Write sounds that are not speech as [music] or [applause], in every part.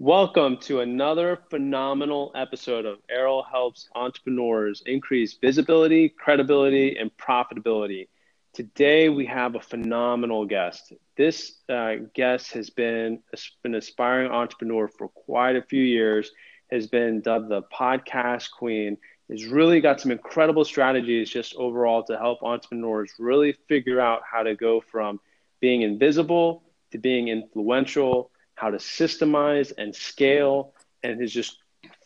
Welcome to another phenomenal episode of Errol Helps Entrepreneurs Increase Visibility, Credibility, and Profitability. Today we have a phenomenal guest. This uh, guest has been an aspiring entrepreneur for quite a few years, has been dubbed the podcast queen, has really got some incredible strategies just overall to help entrepreneurs really figure out how to go from being invisible to being influential how to systemize and scale, and is just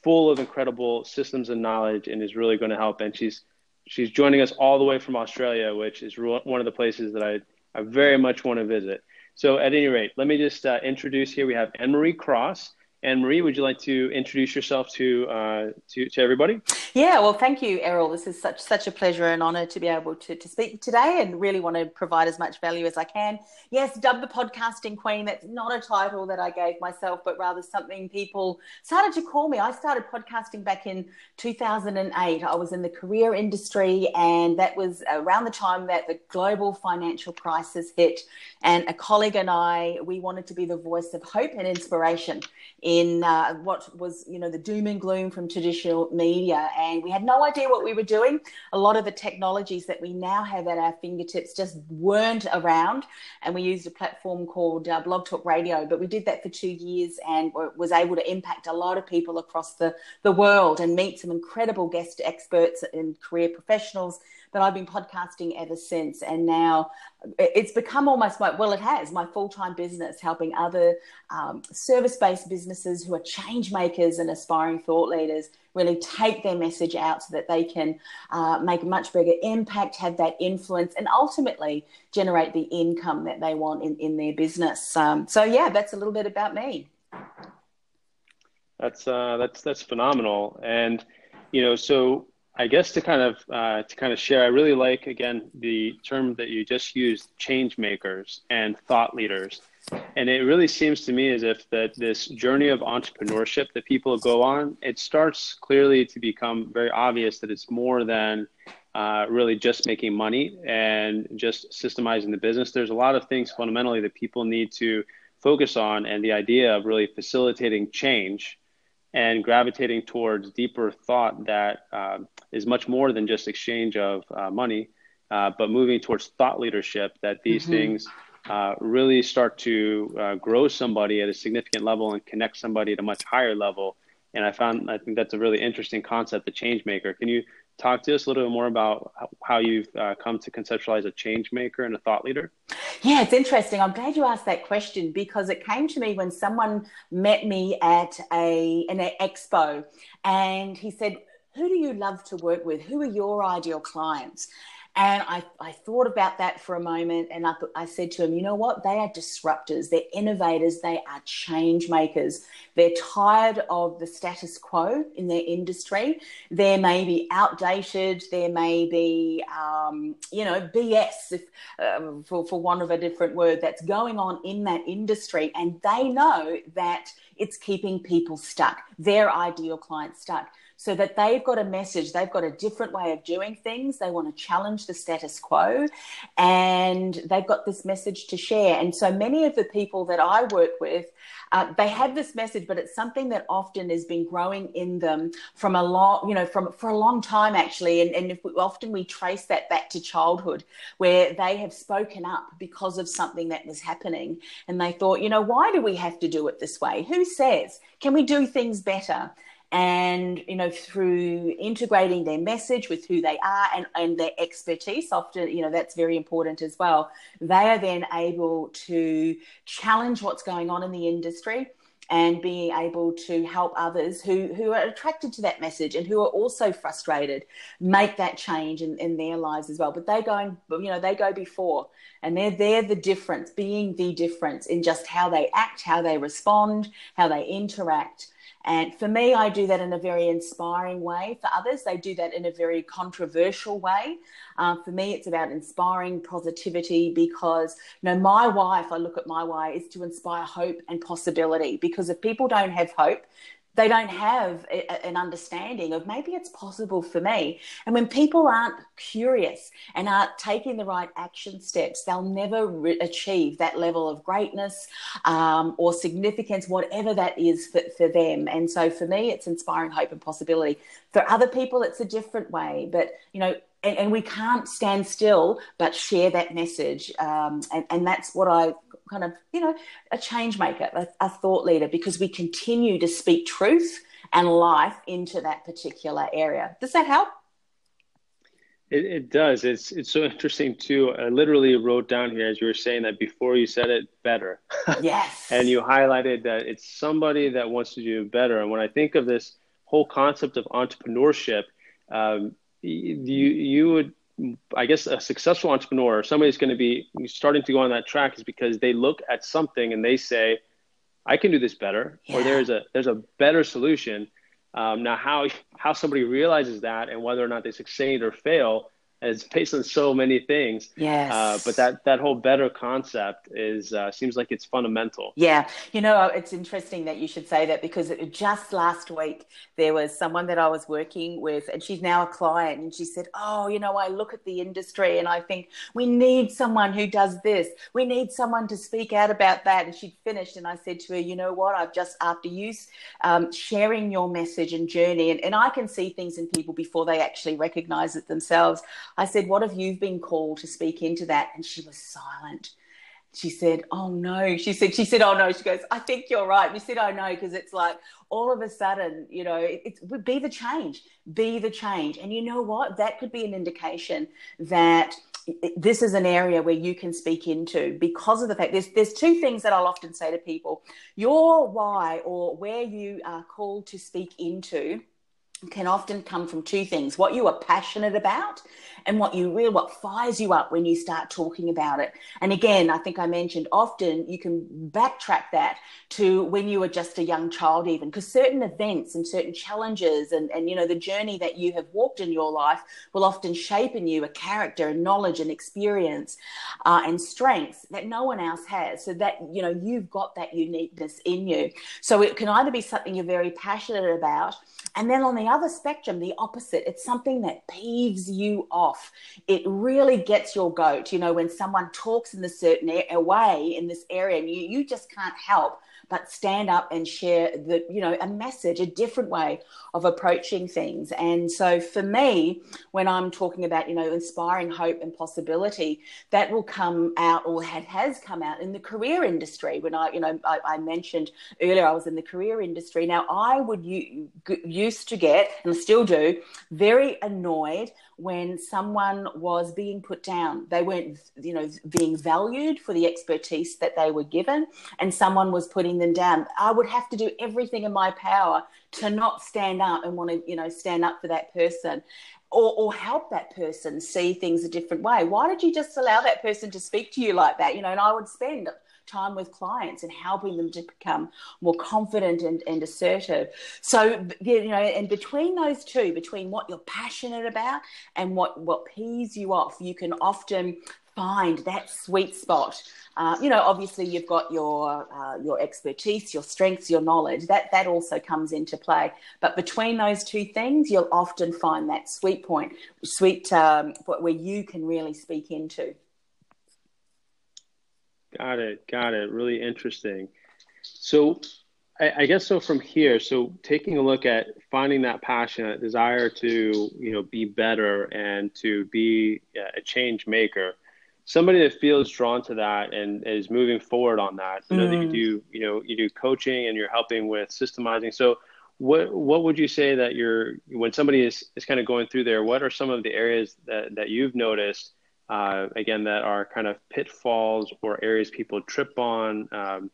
full of incredible systems and knowledge, and is really going to help. And she's she's joining us all the way from Australia, which is one of the places that I I very much want to visit. So at any rate, let me just uh, introduce here. We have Anne Marie Cross. Anne Marie, would you like to introduce yourself to uh, to, to everybody? Yeah, well, thank you, Errol. This is such such a pleasure and honour to be able to, to speak today, and really want to provide as much value as I can. Yes, dubbed the podcasting queen. That's not a title that I gave myself, but rather something people started to call me. I started podcasting back in 2008. I was in the career industry, and that was around the time that the global financial crisis hit. And a colleague and I, we wanted to be the voice of hope and inspiration in uh, what was, you know, the doom and gloom from traditional media. And we had no idea what we were doing. A lot of the technologies that we now have at our fingertips just weren't around. And we used a platform called uh, Blog Talk Radio. But we did that for two years and was able to impact a lot of people across the, the world and meet some incredible guest experts and career professionals but I've been podcasting ever since. And now it's become almost my, well, it has my full time business, helping other um, service based businesses who are change makers and aspiring thought leaders really take their message out so that they can uh, make a much bigger impact, have that influence, and ultimately generate the income that they want in, in their business. Um, so, yeah, that's a little bit about me. That's uh, that's that's phenomenal, and you know, so I guess to kind of uh, to kind of share, I really like again the term that you just used, change makers and thought leaders, and it really seems to me as if that this journey of entrepreneurship that people go on, it starts clearly to become very obvious that it's more than uh, really just making money and just systemizing the business. There's a lot of things fundamentally that people need to focus on, and the idea of really facilitating change and gravitating towards deeper thought that uh, is much more than just exchange of uh, money, uh, but moving towards thought leadership that these mm-hmm. things uh, really start to uh, grow somebody at a significant level and connect somebody at a much higher level. And I found, I think that's a really interesting concept, the change maker. Can you talk to us a little bit more about how you've uh, come to conceptualize a change maker and a thought leader? Yeah, it's interesting. I'm glad you asked that question because it came to me when someone met me at a an expo, and he said, "Who do you love to work with? Who are your ideal clients?" And I, I thought about that for a moment and I, I said to him, you know what? They are disruptors, they're innovators, they are change makers. They're tired of the status quo in their industry. They may be outdated, there may be, um, you know, BS, if, uh, for, for want of a different word, that's going on in that industry. And they know that it's keeping people stuck, their ideal clients stuck so that they've got a message, they've got a different way of doing things, they want to challenge the status quo, and they've got this message to share. And so many of the people that I work with, uh, they have this message, but it's something that often has been growing in them from a long, you know, from for a long time actually. And, and if we, often we trace that back to childhood, where they have spoken up because of something that was happening, and they thought, you know, why do we have to do it this way? Who says? Can we do things better? And you know through integrating their message with who they are and, and their expertise often you know that's very important as well. They are then able to challenge what's going on in the industry and being able to help others who, who are attracted to that message and who are also frustrated make that change in, in their lives as well. But they go and you know they go before and they're they're the difference being the difference in just how they act how they respond how they interact and for me, I do that in a very inspiring way. For others, they do that in a very controversial way. Uh, for me, it's about inspiring positivity because, you know, my why, if I look at my why, is to inspire hope and possibility. Because if people don't have hope, they don't have a, an understanding of maybe it's possible for me. And when people aren't curious and aren't taking the right action steps, they'll never re- achieve that level of greatness um, or significance, whatever that is for, for them. And so for me, it's inspiring hope and possibility. For other people, it's a different way. But, you know, and, and, we can't stand still but share that message um, and, and, that's what i kind of, you know, a change maker, a, a thought leader, because we continue to speak truth and life into that particular area. Does that help? It, it, does. It's it's so interesting too. I literally wrote down here as you were saying that before you said it better. [laughs] Yes. and you highlighted that it's somebody that wants to do better. And when I think of this whole concept of entrepreneurship, um, you you would I guess a successful entrepreneur, somebody who's going to be starting to go on that track, is because they look at something and they say, "I can do this better," yeah. or "There's a there's a better solution." Um, now, how how somebody realizes that and whether or not they succeed or fail it's based on so many things. Yes. Uh, but that that whole better concept is uh, seems like it's fundamental. Yeah. You know, it's interesting that you should say that because it, just last week there was someone that I was working with, and she's now a client, and she said, "Oh, you know, I look at the industry and I think we need someone who does this. We need someone to speak out about that." And she'd finished, and I said to her, "You know what? I've just after you um, sharing your message and journey, and, and I can see things in people before they actually recognize it themselves." I said, What have you been called to speak into that? And she was silent. She said, Oh no. She said, She said, Oh no. She goes, I think you're right. We said, Oh no, because it's like all of a sudden, you know, it, it's be the change, be the change. And you know what? That could be an indication that this is an area where you can speak into because of the fact there's there's two things that I'll often say to people your why or where you are called to speak into can often come from two things what you are passionate about and what you really what fires you up when you start talking about it. And again i think i mentioned often you can backtrack that to when you were just a young child even because certain events and certain challenges and, and you know the journey that you have walked in your life will often shape in you a character and knowledge and experience uh, and strengths that no one else has. So that you know you've got that uniqueness in you. So it can either be something you're very passionate about and then on the other spectrum, the opposite, it's something that peeves you off. It really gets your goat. You know, when someone talks in a certain way in this area and you, you just can't help but stand up and share the you know a message a different way of approaching things. And so for me when i'm talking about you know inspiring hope and possibility that will come out or had has come out in the career industry. When i you know i, I mentioned earlier i was in the career industry. Now i would u- used to get and still do very annoyed when someone was being put down. They weren't, you know, being valued for the expertise that they were given, and someone was putting them down. I would have to do everything in my power to not stand up and want to, you know, stand up for that person. Or, or help that person see things a different way. Why did you just allow that person to speak to you like that? You know, and I would spend time with clients and helping them to become more confident and, and assertive. So, you know, and between those two, between what you're passionate about and what, what pees you off, you can often find that sweet spot. Uh, you know, obviously you've got your uh, your expertise, your strengths, your knowledge. That that also comes into play. But between those two things, you'll often find that sweet point, sweet um, where you can really speak into. Got it. Got it. Really interesting. So, I, I, guess so. From here, so taking a look at finding that passion, that desire to you know be better and to be a change maker. Somebody that feels drawn to that and is moving forward on that. You know mm. that you mm. do. You know you do coaching and you're helping with systemizing. So, what what would you say that you're when somebody is is kind of going through there? What are some of the areas that that you've noticed? Uh, again, that are kind of pitfalls or areas people trip on? Um,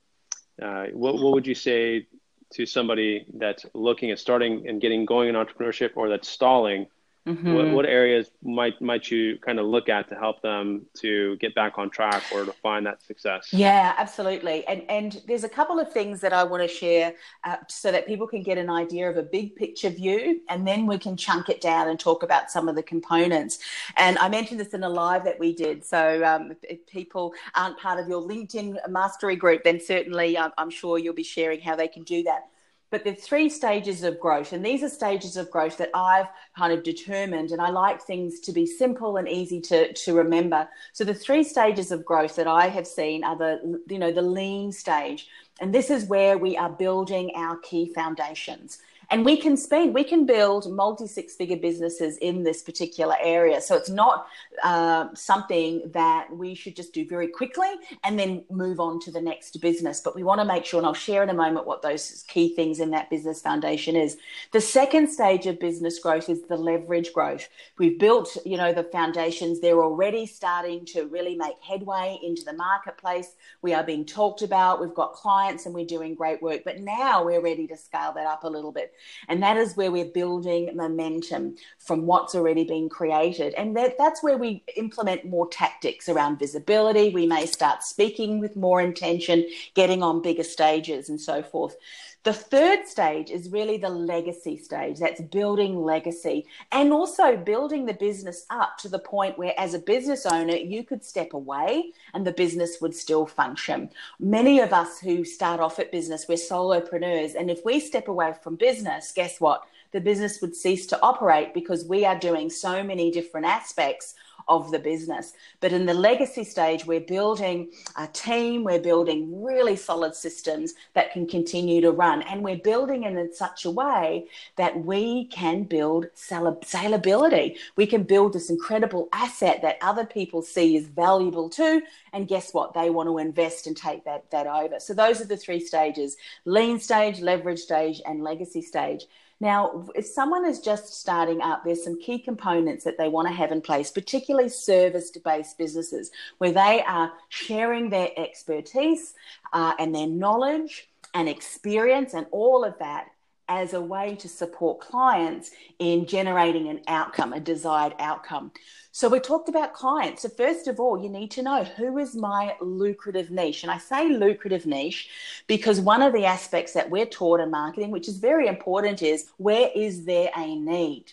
uh, what, what would you say to somebody that's looking at starting and getting going in entrepreneurship or that's stalling Mm-hmm. What, what areas might might you kind of look at to help them to get back on track or to find that success? Yeah, absolutely. And and there's a couple of things that I want to share uh, so that people can get an idea of a big picture view, and then we can chunk it down and talk about some of the components. And I mentioned this in a live that we did. So um, if people aren't part of your LinkedIn mastery group, then certainly I'm, I'm sure you'll be sharing how they can do that but there's three stages of growth and these are stages of growth that i've kind of determined and i like things to be simple and easy to, to remember. So the three stages of growth that i have seen are the you know the lean stage and this is where we are building our key foundations and we can spend we can build multi six figure businesses in this particular area. So it's not uh, something that we should just do very quickly and then move on to the next business. But we want to make sure and i'll share in a moment what those key things in that business foundation is. The second stage of business growth is the leverage growth. We've built you know the foundations. They're already starting to really make headway into the marketplace. We are being talked about. We've got clients and we're doing great work. But now we're ready to scale that up a little bit and that is where we're building momentum from what's already been created. And that, that's where we implement more tactics around visibility. We may start speaking with more intention, getting on bigger stages, and so forth. The third stage is really the legacy stage. That's building legacy and also building the business up to the point where, as a business owner, you could step away and the business would still function. Many of us who start off at business, we're solopreneurs. And if we step away from business, guess what? The business would cease to operate because we are doing so many different aspects of the business. But in the legacy stage, we're building a team, we're building really solid systems that can continue to run. And we're building it in such a way that we can build salability. We can build this incredible asset that other people see as valuable too. And guess what? They want to invest and take that, that over. So those are the three stages lean stage, leverage stage, and legacy stage. Now, if someone is just starting up, there's some key components that they want to have in place, particularly service based businesses, where they are sharing their expertise uh, and their knowledge and experience and all of that as a way to support clients in generating an outcome, a desired outcome. So we talked about clients. So first of all, you need to know who is my lucrative niche. And I say lucrative niche because one of the aspects that we're taught in marketing, which is very important, is where is there a need?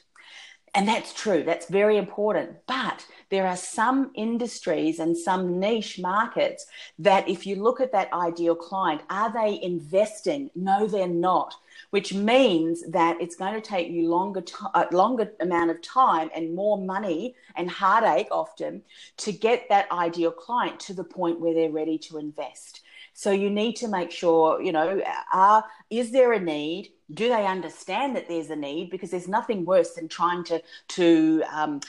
And that's true. That's very important. But there are some industries and some niche markets that if you look at that ideal client, are they investing? No, they're not which means that it's going to take you longer a uh, longer amount of time and more money and heartache often to get that ideal client to the point where they're ready to invest. So you need to make sure, you know, are is there a need? Do they understand that there's a need? Because there's nothing worse than trying to to um,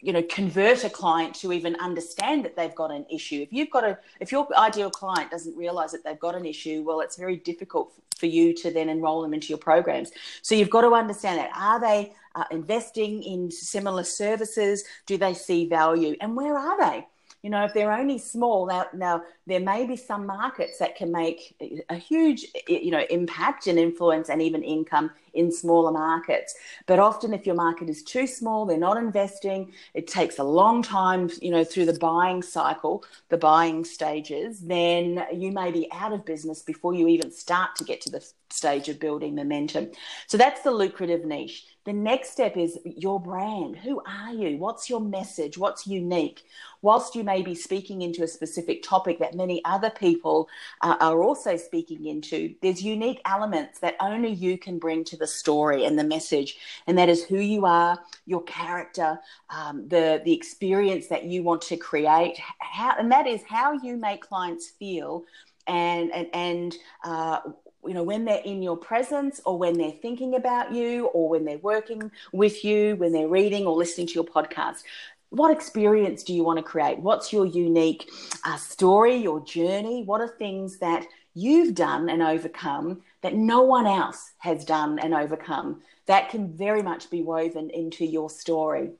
you know convert a client to even understand that they've got an issue. If you've got a if your ideal client doesn't realize that they've got an issue well it's very difficult for you to then enroll them into your programs. So you've got to understand that. Are they uh, investing in similar services? Do they see value? And where are they you know, if they're only small, now, now there may be some markets that can make a huge, you know, impact and influence and even income in smaller markets. But often, if your market is too small, they're not investing. It takes a long time, you know, through the buying cycle, the buying stages. Then you may be out of business before you even start to get to the stage of building momentum. So that's the lucrative niche. The next step is your brand. Who are you? What's your message? What's unique? Whilst you may be speaking into a specific topic that many other people uh, are also speaking into, there's unique elements that only you can bring to the story and the message. And that is who you are, your character, um, the, the experience that you want to create, how, and that is how you make clients feel and and, and uh, you know when they're in your presence or when they're thinking about you or when they're working with you when they're reading or listening to your podcast what experience do you want to create what's your unique uh, story your journey what are things that you've done and overcome that no one else has done and overcome that can very much be woven into your story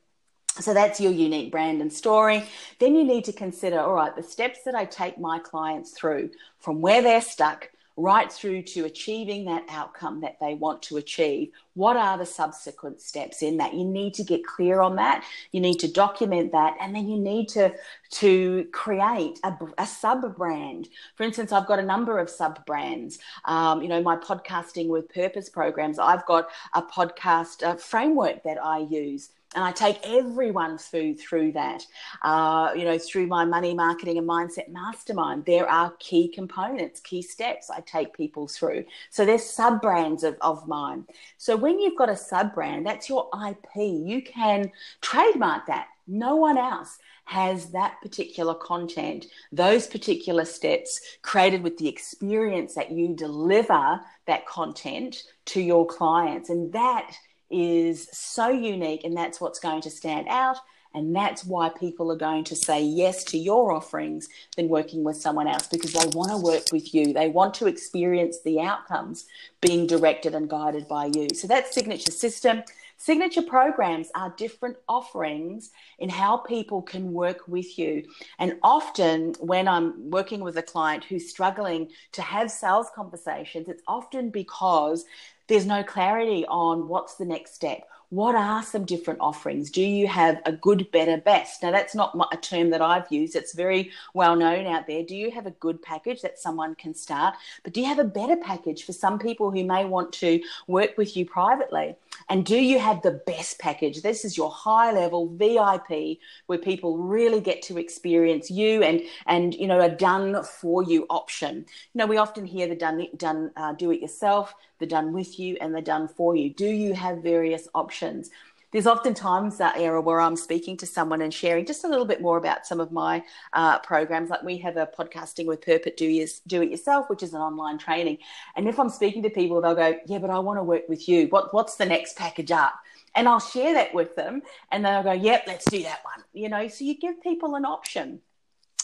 so that's your unique brand and story. Then you need to consider all right, the steps that I take my clients through from where they're stuck right through to achieving that outcome that they want to achieve. What are the subsequent steps in that? You need to get clear on that. You need to document that, and then you need to to create a, a sub brand. For instance, I've got a number of sub brands. Um, you know, my podcasting with purpose programs. I've got a podcast framework that I use and I take everyone through through that. Uh, you know, through my money marketing and mindset mastermind, there are key components, key steps I take people through. So there's sub brands of, of mine. So when you've got a sub brand, that's your IP. You can trademark that. No one else has that particular content, those particular steps created with the experience that you deliver that content to your clients. And that is so unique, and that's what's going to stand out. And that's why people are going to say yes to your offerings than working with someone else because they want to work with you. They want to experience the outcomes being directed and guided by you. So that's signature system. Signature programs are different offerings in how people can work with you. And often, when I'm working with a client who's struggling to have sales conversations, it's often because there's no clarity on what's the next step what are some different offerings? Do you have a good, better, best? Now, that's not a term that I've used. It's very well known out there. Do you have a good package that someone can start? But do you have a better package for some people who may want to work with you privately? And do you have the best package? This is your high level VIP where people really get to experience you and, and you know, a done for you option. You know, we often hear the done, done uh, do it yourself the done with you and they're done for you? Do you have various options? There's oftentimes that era where I'm speaking to someone and sharing just a little bit more about some of my uh, programs. Like we have a podcasting with Purpose Do, you, Do It Yourself, which is an online training. And if I'm speaking to people, they'll go, Yeah, but I want to work with you. What, what's the next package up? And I'll share that with them and they'll go, Yep, let's do that one. You know, so you give people an option.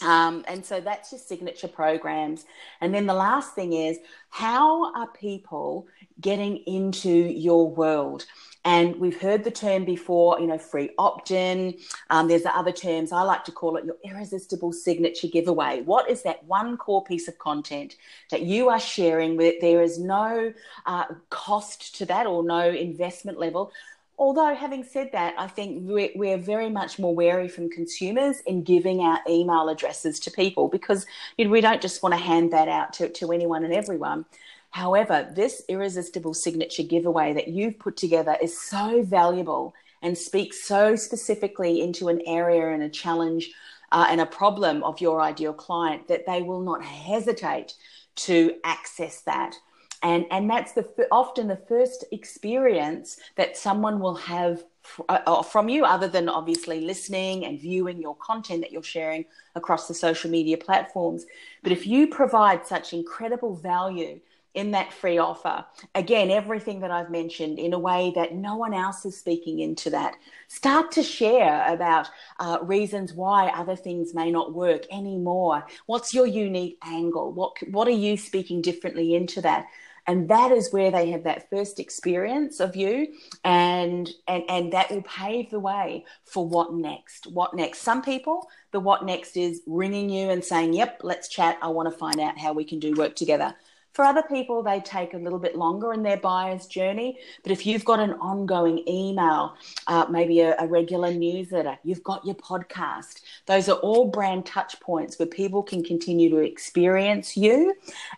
Um, and so that's your signature programs. And then the last thing is how are people getting into your world? And we've heard the term before, you know, free opt in. Um, there's the other terms. I like to call it your irresistible signature giveaway. What is that one core piece of content that you are sharing with? There is no uh, cost to that or no investment level Although, having said that, I think we're, very much more wary from consumers in giving our email addresses to people because you know, we don't just want to hand that out to, to anyone and everyone. However, this irresistible signature giveaway that you've put together is so valuable and speaks so specifically into an area and a challenge uh, and a problem of your ideal client that they will not hesitate to access that and and that's the often the first experience that someone will have uh, uh, from you other than obviously listening and viewing your content that you're sharing across the social media platforms. But if you provide such incredible value in that free offer again everything that i've mentioned in a way that no one else is speaking into that start to share about uh, reasons why other things may not work anymore. What's your unique angle? What what are you speaking differently into that and that is where they have that first experience of you and and and that will pave the way for what next what next. Some people the what next is ringing you and saying yep let's chat. I want to find out how we can do work together for other people, they take a little bit longer in their buyer's journey. But if you've got an ongoing email, uh, maybe a, a, regular newsletter, you've got your podcast, those are all brand touch points where people can continue to experience you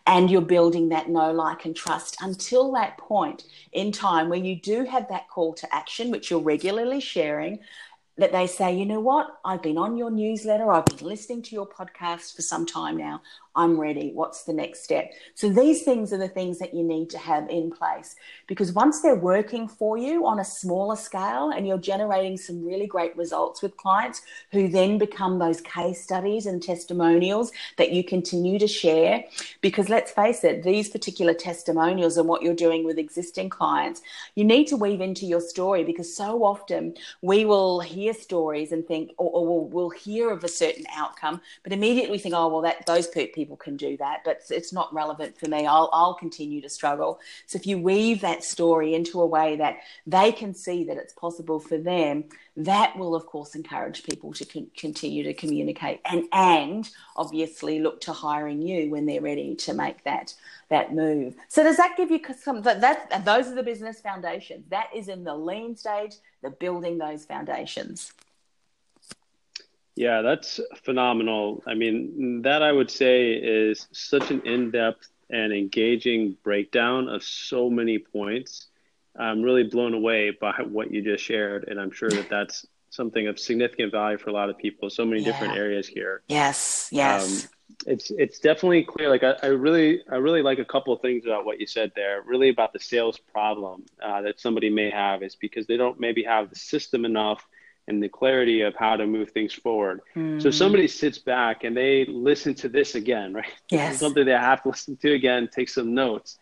and you're building that know, like, and trust until that point in time where you do have that call to action, which you're regularly sharing that they say, you know what, I've been on your newsletter, I've been listening to your podcast for some time now. I'm ready. What's the next step? So these things are the things that you need to have in place because once they're working for you on a smaller scale and you're generating some really great results with clients who then become those case studies and testimonials that you continue to share. Because let's face it, these particular testimonials and what you're doing with existing clients, you need to weave into your story because so often we will hear stories and think, or, or we'll, we'll hear of a certain outcome, but immediately think, oh, well, that those people people can do that, but it's not relevant for me. I'll, I'll continue to struggle. So if you weave that story into a way that they can see that it's possible for them, that will of course encourage people to con- continue to communicate and and obviously look to hiring you when they're ready to make that that move. So does that give you some that, that those are the business foundations. That is in the lean stage, the building those foundations. Yeah, that's phenomenal. I mean, that I would say is such an in depth and engaging breakdown of so many points I'm really blown away by what you just shared, and I'm sure that that's something of significant value for a lot of people. So many yeah. different areas here. Yes, yes. Um, it's it's definitely clear. Like I, I, really I really like a couple of things about what you said there. Really about the sales problem uh, that somebody may have is because they don't maybe have the system enough and the clarity of how to move things forward. Mm. So somebody sits back and they listen to this again, [laughs] right? Yes. something they have to listen to again, take some notes.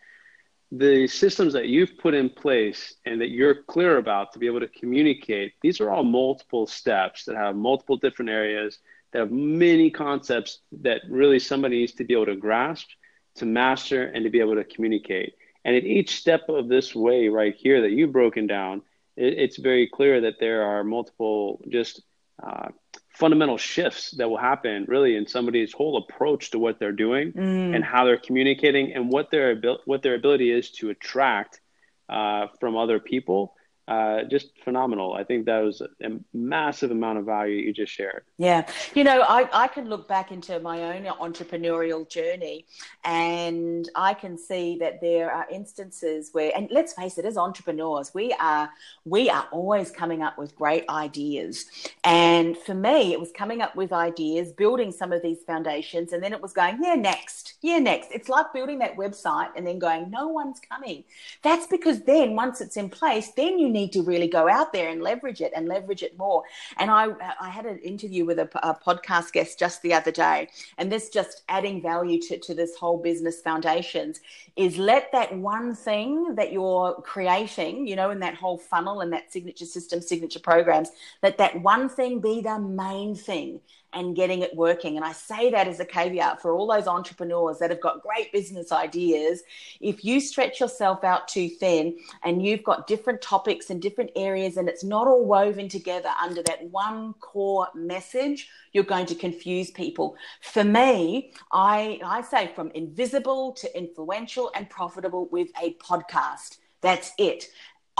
The systems that you've put in place and that you're clear about to be able to communicate, these are all multiple steps that have multiple different areas that have many concepts that really somebody needs to be able to grasp, to master, and to be able to communicate. And at each step of this way right here that you've broken down, it, it's very clear that there are multiple just uh, fundamental shifts that will happen really in somebody's whole approach to what they're doing mm. and how they're communicating and what their abil- what their ability is to attract uh, from other people uh, just phenomenal. I think that was a massive amount of value you just shared. Yeah. You know, I, I can look back into my own entrepreneurial journey and I can see that there are instances where, and let's face it, as entrepreneurs, we are, we are always coming up with great ideas. And for me, it was coming up with ideas, building some of these foundations, and then it was going, yeah, next, yeah, next. It's like building that website and then going, no one's coming. That's because then once it's in place, then you need to really go out there and leverage it and leverage it more. And I, I had an interview with a, a podcast guest just the other day, and this just adding value to, to this whole business foundations is let that one thing that you're creating, you know, in that whole funnel and that signature system, signature programs, let that one thing be the main thing and getting it working. And I say that as a caveat for all those entrepreneurs that have got great business ideas. If you stretch yourself out too thin and you've got different topics and different areas and it's not all woven together under that one core message, you're going to confuse people. For me, I, I say from invisible to influential and profitable with a podcast. That's it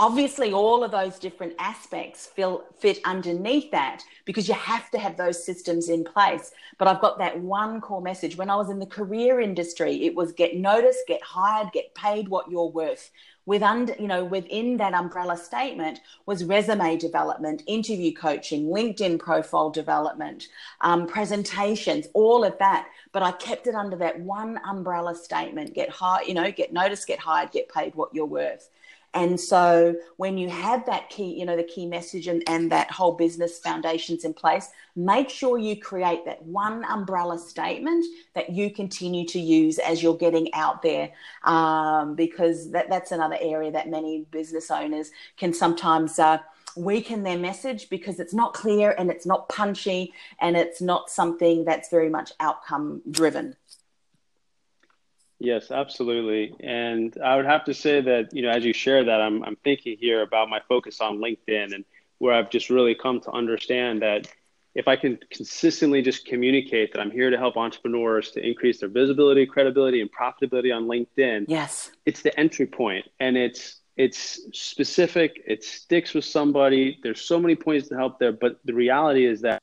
obviously all of those different aspects feel, fit underneath that because you have to have those systems in place. But i've got that one core message. When i was in the career industry it was get noticed get hired get paid what you're worth. With under you know within that umbrella statement was resume development interview coaching linkedin profile development um, presentations all of that. But i kept it under that one umbrella statement get hired you know get noticed get hired get paid what you're worth and so when you have that key, you know, the key message and, and that whole business foundations in place, make sure you create that one umbrella statement that you continue to use as you're getting out there. Um, because that, that's another area that many business owners can sometimes uh, weaken their message because it's not clear and it's not punchy and it's not something that's very much outcome driven. Yes, absolutely. And I would have to say that, you know, as you share that, I'm, I'm thinking here about my focus on LinkedIn and where I've just really come to understand that if I can consistently just communicate that I'm here to help entrepreneurs to increase their visibility, credibility, and profitability on LinkedIn, yes, it's the entry point and it's it's specific, it sticks with somebody. There's so many points to help there, but the reality is that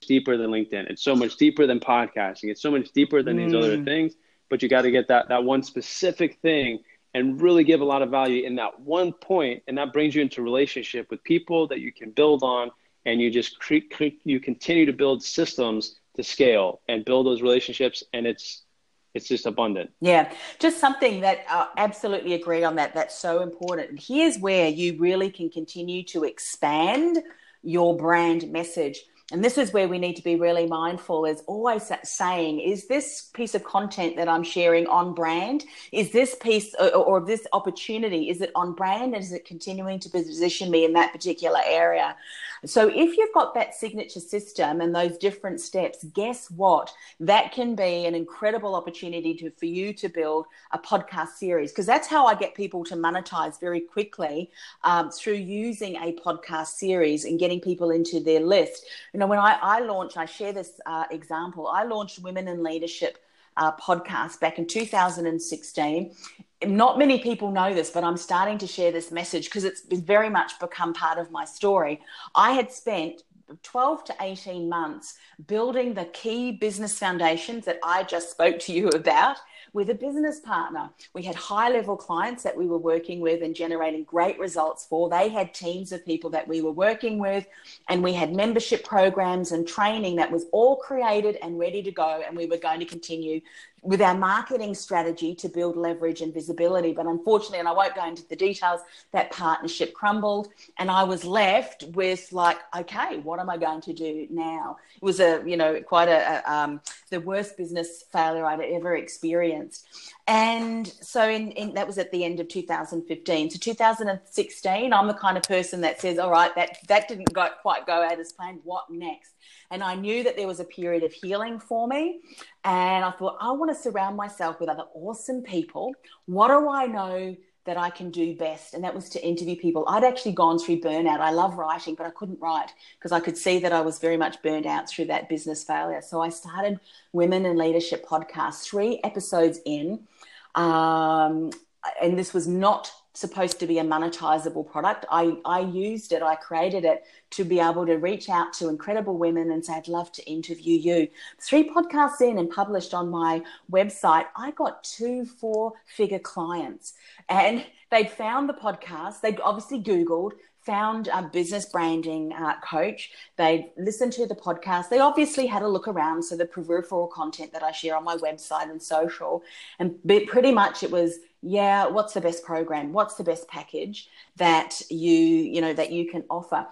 it's deeper than LinkedIn. It's so much deeper than podcasting. It's so much deeper than mm. these other mm. things but you got to get that that one specific thing and really give a lot of value in that one point and that brings you into relationship with people that you can build on and you just cre- cre- you continue to build systems to scale and build those relationships and it's it's just abundant. Yeah. Just something that uh, absolutely agree on that that's so important. And here's where you really can continue to expand your brand message and this is where we need to be really mindful is always saying is this piece of content that i'm sharing on brand? Is this piece or, or, this opportunity is it on brand? And is it continuing to position me in that particular area so if you've got that signature system and those different steps guess what that can be an incredible opportunity to, for you to build a podcast series because that's how i get people to monetize very quickly um, through using a podcast series and getting people into their list You know, when I, I launched, I share this uh, example. I launched Women in Leadership uh, podcast back in 2016. Not many people know this, but I'm starting to share this message because it's very much become part of my story. I had spent 12 to 18 months building the key business foundations that I just spoke to you [laughs] about with a business partner. We had high level clients that we were working with and generating great results for. They had teams of people that we were working with, and we had membership programs and training that was all created and ready to go. And we were going to continue with our marketing strategy to build leverage and visibility. But unfortunately, and I won't go into the details, that partnership crumbled. And I was left with like, okay, what am I going to do now? It was a, you know, quite a, a um, the worst business failure I'd ever experienced. And so in, in, that was at the end of 2015. So 2016, I'm the kind of person that says, all right, that, that didn't go, quite go out as planned. What next? And I knew that there was a period of healing for me. And I thought, I want to surround myself with other awesome people. What do I know that I can do best? And that was to interview people. I'd actually gone through burnout. I love writing, but I couldn't write because I could see that I was very much burned out through that business failure. So I started Women in Leadership podcast, three episodes in. Um, and this was not supposed to be a monetizable product. I, I used it, I created it to be able to reach out to incredible women and say, I'd love to interview you. Three podcasts in and published on my website, I got two four figure clients. And they'd found the podcast, they'd obviously Googled, found a business branding uh, coach. They listened to the podcast. They obviously had a look around. So the peripheral content that I share on my website and social, and pretty much it was yeah what's the best program what's the best package that you you know that you can offer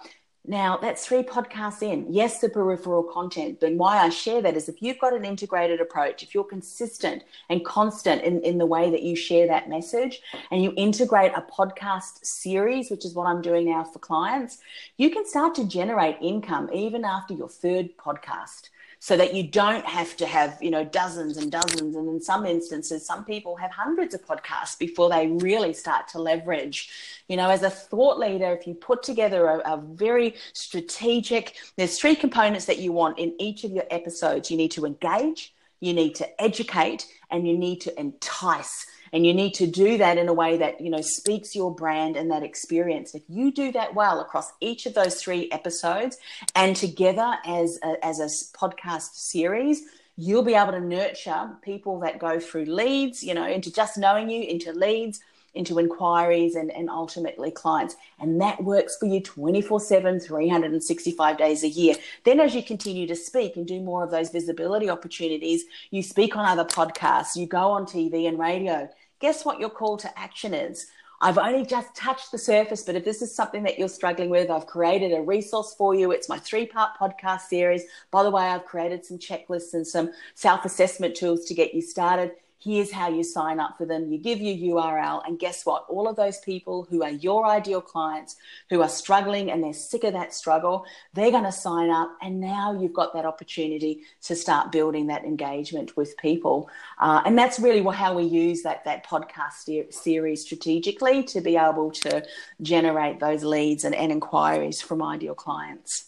now that's three podcasts in. Yes the peripheral content but why i share that is if you've got an integrated approach if you're consistent and constant in, in the way that you share that message and you integrate a podcast series which is what i'm doing now for clients you can start to generate income even after your third podcast so that you don't have to have you know dozens and dozens. And in some instances some people have hundreds of podcasts before they really start to leverage. You know as a thought leader if you put together a, a very strategic there's three components that you want in each of your episodes. You need to engage you need to educate and you need to entice and you need to do that in a way that you know speaks your brand and that experience if you do that well across each of those three episodes and together as a, as a podcast series you'll be able to nurture people that go through leads you know into just knowing you into leads into inquiries and, and ultimately clients. And that works for you 24 7, 365 days a year. Then, as you continue to speak and do more of those visibility opportunities, you speak on other podcasts, you go on TV and radio. Guess what your call to action is? I've only just touched the surface, but if this is something that you're struggling with, I've created a resource for you. It's my three part podcast series. By the way, I've created some checklists and some self assessment tools to get you started here's how you sign up for them. You give your URL, and guess what? All of those people who are your ideal clients who are struggling and they're sick of that struggle, they're going to sign up, and now you've got that opportunity to start building that engagement with people. Uh, and that's really how we use that that podcast series strategically to be able to generate those leads and, and inquiries from ideal clients.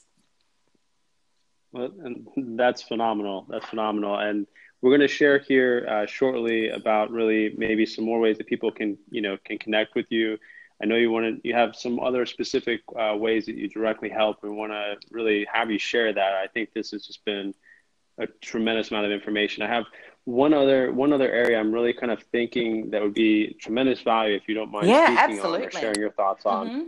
Well, and that's phenomenal. That's phenomenal, and we're going to share here uh, shortly about really maybe some more ways that people can you know can connect with you i know you want to you have some other specific uh, ways that you directly help we want to really have you share that i think this has just been a tremendous amount of information i have one other one other area i'm really kind of thinking that would be tremendous value if you don't mind yeah, speaking absolutely. on or sharing your thoughts on mm-hmm.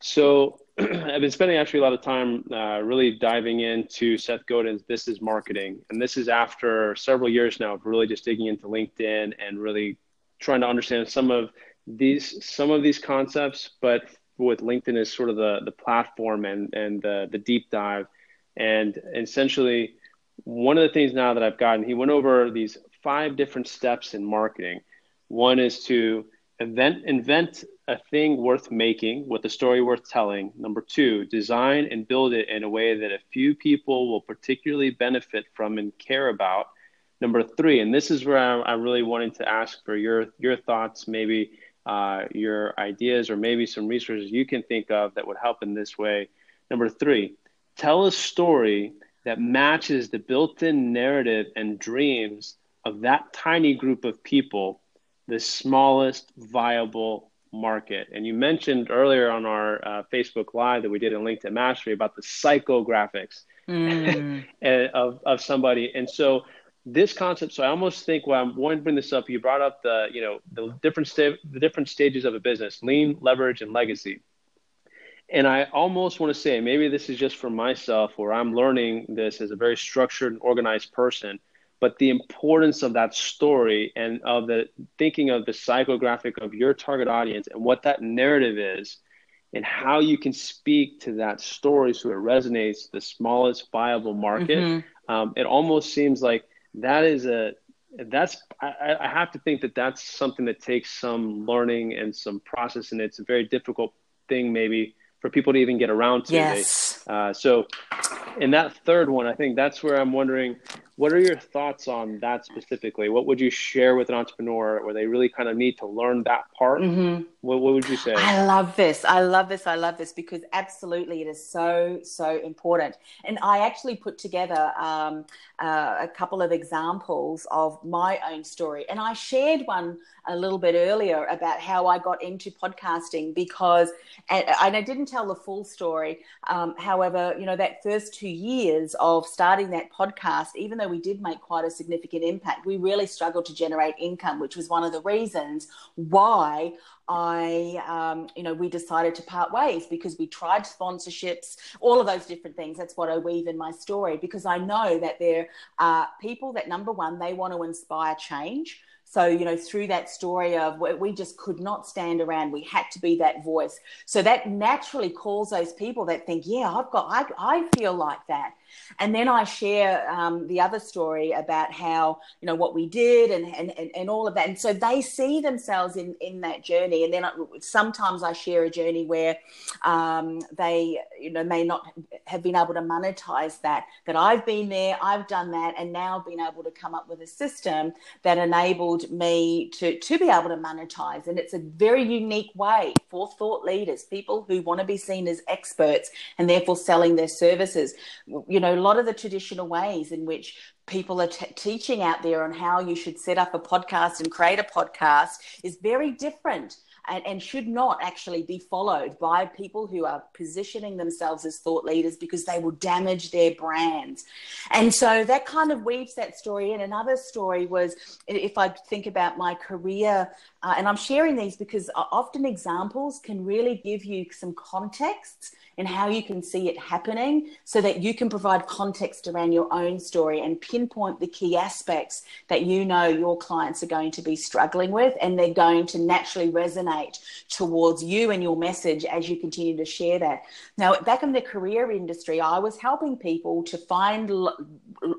so [clears throat] I've been spending actually a lot of time uh, really diving into Seth Godin's This is Marketing. And this is after several years now of really just digging into LinkedIn and really trying to understand some of these some of these concepts, but with LinkedIn as sort of the, the platform and, and the, the deep dive. And essentially, one of the things now that I've gotten, he went over these five different steps in marketing. One is to invent, invent a thing worth making with a story worth telling. Number two, design and build it in a way that a few people will particularly benefit from and care about. Number three, and this is where I'm, I'm really wanting to ask for your your thoughts, maybe uh, your ideas, or maybe some resources you can think of that would help in this way. Number three, tell a story that matches the built-in narrative and dreams of that tiny group of people, the smallest viable market. And you mentioned earlier on our uh, Facebook Live that we did in LinkedIn Mastery about the psychographics mm. [laughs] of, of somebody. And so this concept. So I almost think when I'm wanting to bring this up, you brought up the you know the different sta- the different stages of a business: lean, leverage, and legacy. And I almost want to say, maybe this is just for myself, where I'm learning this as a very structured and organized person but the importance of that story and of the thinking of the psychographic of your target audience and what that narrative is and how you can speak to that story so it resonates the smallest viable market mm-hmm. um, it almost seems like that is a that's I, I, have to think that that's something that takes some learning and some process and it's a very difficult thing maybe for people to even get around to yes. Uh, so in that third one i think that's where i'm wondering what are your thoughts on that specifically? What would you share with an entrepreneur where they really kind of need to learn that part? Mm-hmm. What, what, would you say? I love this. I love this. I love this because absolutely it is so, so important. And I actually put together um, uh, a couple of examples of my own story. And I shared one a little bit earlier about how I got into podcasting because, and, and I didn't tell the full story. Um, however, you know, that first two years of starting that podcast, even though though we did make quite a significant impact, we really struggled to generate income, which was one of the reasons why I, um, you know, we decided to part ways because we tried sponsorships, all of those different things. That's what I weave in my story because I know that there are people that, number one, they want to inspire change. So, you know, through that story of we just could not stand around, we had to be that voice. So that naturally calls those people that think, yeah, I've got, I, I feel like that. And then I share um, the other story about how, you know, what we did and, and, and, and, all of that. And so they see themselves in, in that journey. And then I, sometimes I share a journey where um, they, you know, may not have been able to monetize that, that I've been there, I've done that, and now been able to come up with a system that enabled me to, to be able to monetize. And it's a very unique way for thought leaders, people who want to be seen as experts and therefore selling their services. You know, a lot of the traditional ways in which people are t- teaching out there on how you should set up a podcast and create a podcast is very different and, and should not actually be followed by people who are positioning themselves as thought leaders because they will damage their brands. And so that kind of weaves that story in. Another story was if I think about my career, uh, and I'm sharing these because often examples can really give you some context and how you can see it happening so that you can provide context around your own story and pinpoint the key aspects that you know your clients are going to be struggling with and they're going to naturally resonate towards you and your message as you continue to share that. Now, back in the career industry, I was helping people to find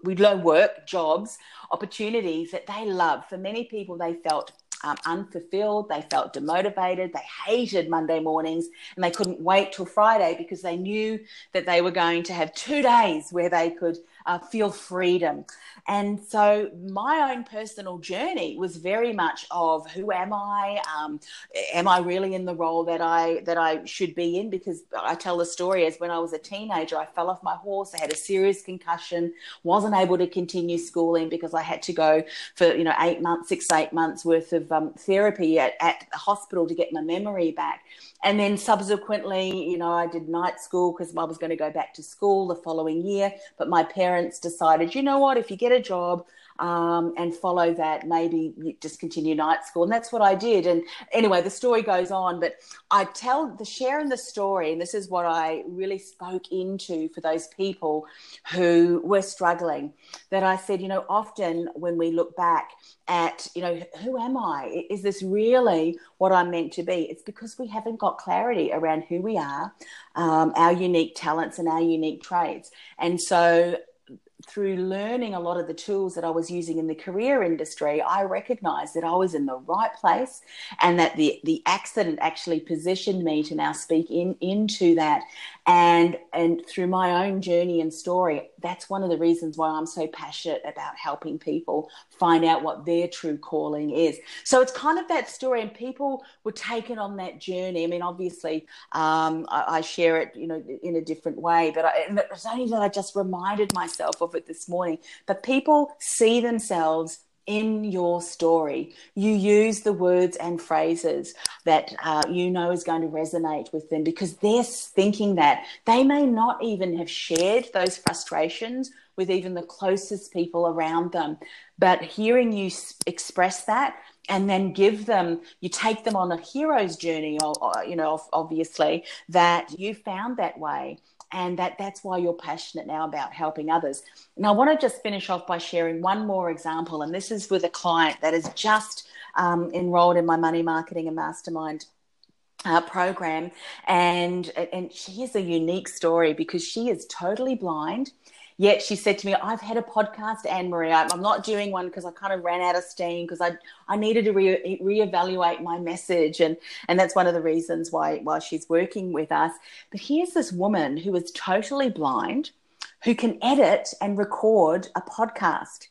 we low work, jobs, opportunities that they love. For many people, they felt um, unfulfilled. They felt demotivated. They hated Monday mornings and they couldn't wait till Friday because they knew that they were going to have two days where they could uh, feel freedom. And so my own personal journey was very much of who am I? Um, am I really in the role that I that I should be in? Because I tell the story as when I was a teenager, I fell off my horse. I had a serious concussion, wasn't able to continue schooling because I had to go for you know eight months, six eight months worth of um, therapy at, at the hospital to get my memory back. And then subsequently, you know, I did night school because I was going to go back to school the following year. But my parents decided, you know what, if you get a job, um, and follow that. Maybe you just continue night school. And that's what I did. And anyway, the story goes on, but I tell the share in the story, and this is what I really spoke into for those people who were struggling. That I said, you know, often when we look back at, you know, who am I? Is this really what I'm meant to be? It's because we haven't got clarity around who we are, um, our unique talents, and our unique traits. And so through learning a lot of the tools that I was using in the career industry, I recognized that I was in the right place and that the, the accident actually positioned me to now speak in, into that and and through my own journey and story that's one of the reasons why i'm so passionate about helping people find out what their true calling is. So it's kind of that story and people were taken on that journey. I mean obviously um, I, I, share it you know in a different way but I, it's only that i just reminded myself of it this morning but people see themselves in your story. You use the words and phrases that uh, you know is going to resonate with them because they're thinking that. They may not even have shared those frustrations with even the closest people around them. but hearing you express that and then give them you take them on a hero's journey or, or, you know obviously that you found that way and that that's why you're passionate now about helping others. And i want to just finish off by sharing one more example and this is with a client that is just um, enrolled in my money marketing and mastermind uh, program. And and she has a unique story because she is totally blind Yet she said to me, I've had a podcast, Anne Marie. I'm not doing one because I kind of ran out of steam because I, I needed to re- reevaluate my message. And, and that's one of the reasons why, why she's working with us. But here's this woman who is totally blind who can edit and record a podcast.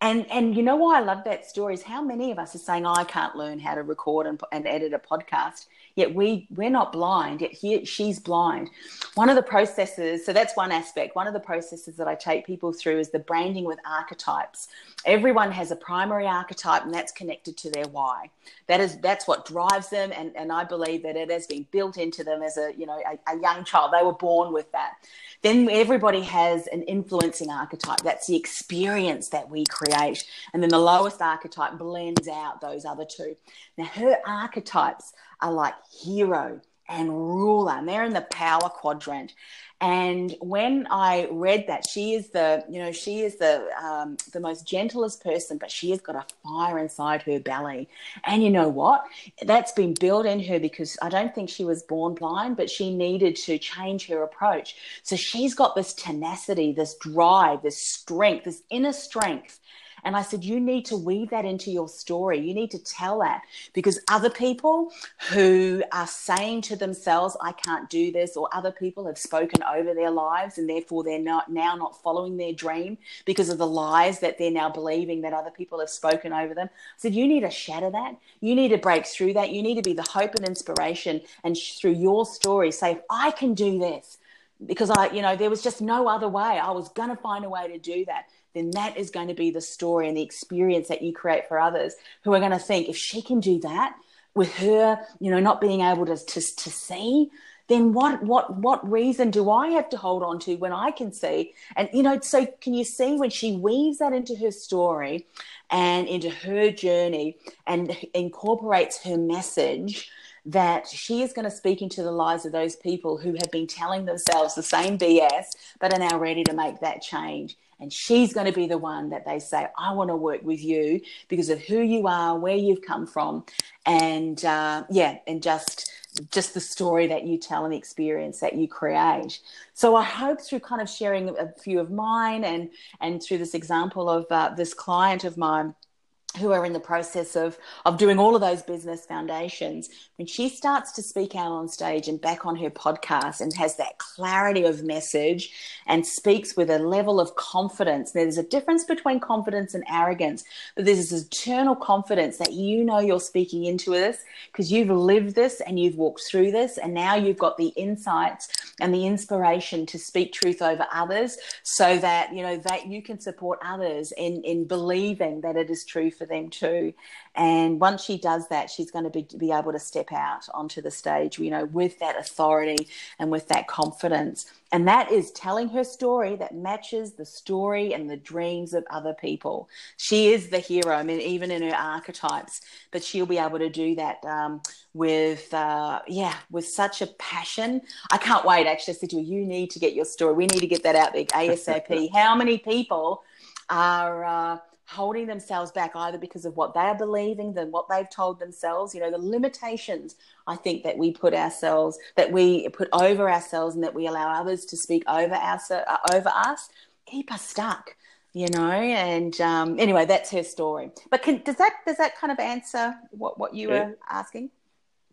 And and you know why I love that story is how many of us are saying, oh, I can't learn how to record and, and edit a podcast. Yet we we're not blind. Yet he, she's blind. One of the processes. So that's one aspect. One of the processes that I take people through is the branding with archetypes. Everyone has a primary archetype, and that's connected to their why. That is that's what drives them, and and I believe that it has been built into them as a you know a, a young child. They were born with that. Then everybody has an influencing archetype. That's the experience that we create. And then the lowest archetype blends out those other two. Now, her archetypes are like hero and ruler, and they're in the power quadrant. And when I read that, she is the, you know, she is the um, the most gentlest person, but she has got a fire inside her belly. And you know what? That's been built in her because I don't think she was born blind, but she needed to change her approach. So she's got this tenacity, this drive, this strength, this inner strength and I said, you need to weave that into your story. You need to tell that because other people who are saying to themselves, I can't do this, or other people have spoken over their lives and therefore they're not now not following their dream because of the lies that they're now believing that other people have spoken over them. I said, you need to shatter that. You need to break through that. You need to be the hope and inspiration and through your story say, I can do this, because I, you know, there was just no other way. I was going to find a way to do that then that is going to be the story and the experience that you create for others who are going to think if she can do that with her, you know, not being able to, to, to see, then what what what reason do I have to hold on to when I can see? And you know, so can you see when she weaves that into her story and into her journey and incorporates her message that she is going to speak into the lives of those people who have been telling themselves the same BS but are now ready to make that change. And she's going to be the one that they say, I want to work with you because of who you are, where you've come from, and uh, yeah, and just just the story that you tell and the experience that you create. So I hope through kind of sharing a few of mine and and through this example of uh, this client of mine who are in the process of of doing all of those business foundations when she starts to speak out on stage and back on her podcast and has that clarity of message and speaks with a level of confidence there's a difference between confidence and arrogance but there's this eternal confidence that you know you're speaking into this because you've lived this and you've walked through this and now you've got the insights and the inspiration to speak truth over others so that you know that you can support others in in believing that it is true for them too. And once she does that, she's going to be, be able to step out onto the stage, you know, with that authority and with that confidence. And that is telling her story that matches the story and the dreams of other people. She is the hero, I mean, even in her archetypes, but she'll be able to do that um, with, uh, yeah, with such a passion. I can't wait. Actually, I said to her, you need to get your story. We need to get that out there [laughs] ASAP. How many people are. Uh, holding themselves back either because of what they are believing than what they've told themselves. You know the limitations i think that we put ourselves that we put over ourselves and that we allow others to speak over us uh, over us keep us stuck you know? And um, anyway that's her story. But can, does that does that kind of answer what what you were asking?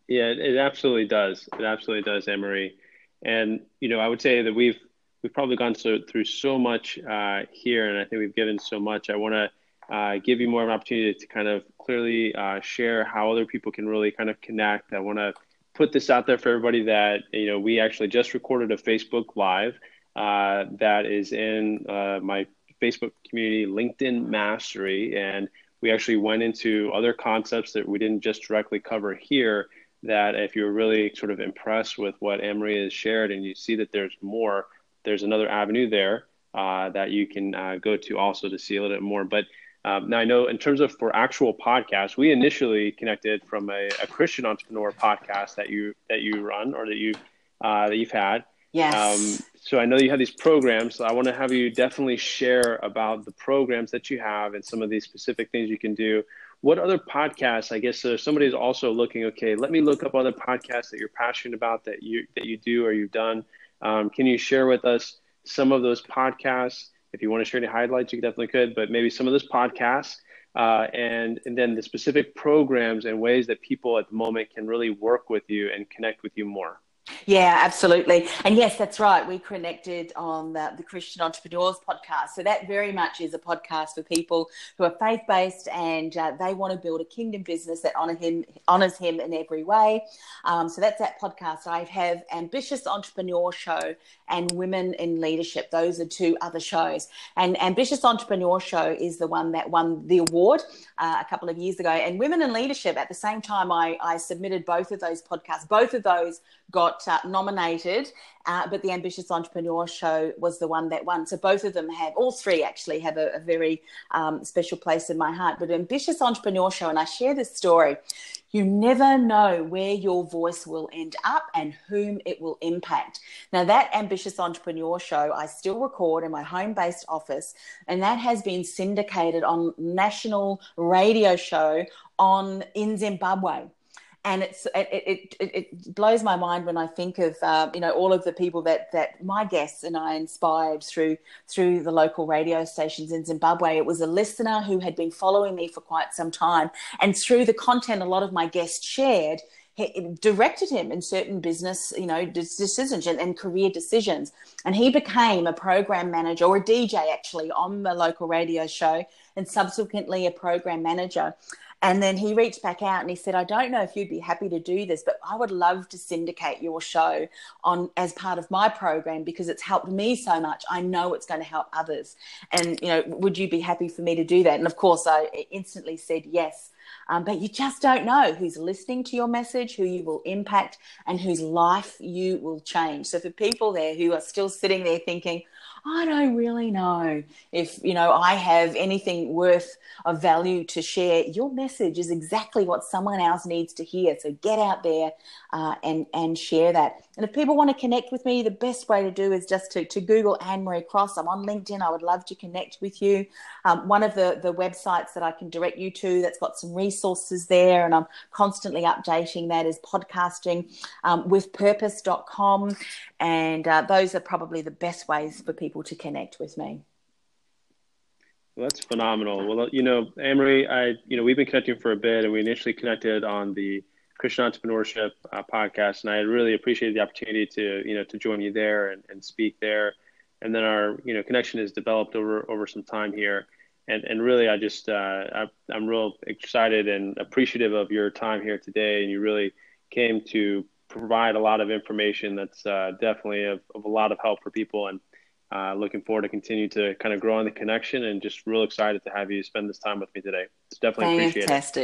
Yeah it absolutely does. It absolutely does Emery. And you know i would say that we've we've probably gone so, through so much uh, here and i think we've given so much. I want to uh, give you more of an opportunity to kind of clearly uh, share how other people can really kind of connect. I want to put this out there for everybody that you know we actually just recorded a Facebook Live uh, that is in uh, my Facebook community, LinkedIn Mastery, and we actually went into other concepts that we didn't just directly cover here. That if you're really sort of impressed with what Emery has shared and you see that there's more, there's another avenue there uh, that you can uh, go to also to see a little bit more. But Um, now I know in terms of for actual podcasts, we initially connected from a, a Christian entrepreneur podcast that you that you run or that you uh, that you've had. Yes. Um, so I know you have these programs. So I want to have you definitely share about the programs that you have and some of these specific things you can do. What other podcasts? I guess uh, somebody's also looking. Okay, let me look up other podcasts that you're passionate about that you that you do or you've done. Um, can you share with us some of those podcasts? If you want to share any highlights, you definitely could, but maybe some of those podcasts uh, and, and then the specific programs and ways that people at the moment can really work with you and connect with you more. Yeah, absolutely. And yes, that's right. We connected on the, the, Christian Entrepreneurs podcast. So that very much is a podcast for people who are faith based and uh, they want to build a kingdom business that honor him, honors him in every way. Um, so that's that podcast. I have Ambitious Entrepreneur Show and Women in Leadership. Those are two other shows. And Ambitious Entrepreneur Show is the one that won the award uh, a couple of years ago. And Women in Leadership, at the same time, I, I submitted both of those podcasts. Both of those got uh, nominated, uh, but the Ambitious Entrepreneur Show was the one that won. So both of them have, all three actually have a, a very um, special place in my heart. But Ambitious Entrepreneur Show, and I share this story. You never know where your voice will end up and whom it will impact. Now, that ambitious entrepreneur show I still record in my home based office, and that has been syndicated on national radio show on in Zimbabwe and it's it, it, it, blows my mind when I think of uh, you know all of the people that that my guests and I inspired through through the local radio stations in Zimbabwe. It was a listener who had been following me for quite some time, and through the content a lot of my guests shared, directed him in certain business, you know, decisions and, and, career decisions. And he became a program manager or a DJ actually on the local radio show and subsequently a program manager. And then he reached back out and he said, I don't know if you'd be happy to do this, but I would love to syndicate your show on as part of my program because it's helped me so much. I know it's going to help others. And, you know, would you be happy for me to do that? And of course, I instantly said yes. Um, but you just don't know who's listening to your message, who you will impact, and whose life you will change. So, for people there who are still sitting there thinking, I don't really know if, you know, I have anything worth of value to share. Your message is exactly what someone else needs to hear. So get out there uh, and, and share that. And if people want to connect with me, the best way to do is just to, to Google Anne Marie Cross. I'm on LinkedIn. I would love to connect with you. Um, one of the, the websites that I can direct you to that's got some resources there, and I'm constantly updating that is podcasting um, with purpose.com. And uh, those are probably the best ways for people to connect with me. Well, that's phenomenal. Well, you know, Amory, I, you know, we've been connecting for a bit, and we initially connected on the Christian Entrepreneurship uh, podcast, and I really appreciated the opportunity to, you know, to join you there and, and speak there. And then our, you know, connection has developed over over some time here, and and really, I just, uh, I, I'm real excited and appreciative of your time here today, and you really came to provide a lot of information that's uh, definitely of, of, a lot of help for people and uh, looking forward to continue to kind of grow on the connection and just real excited to have you spend this time with me today. It's definitely Fantastic. appreciated.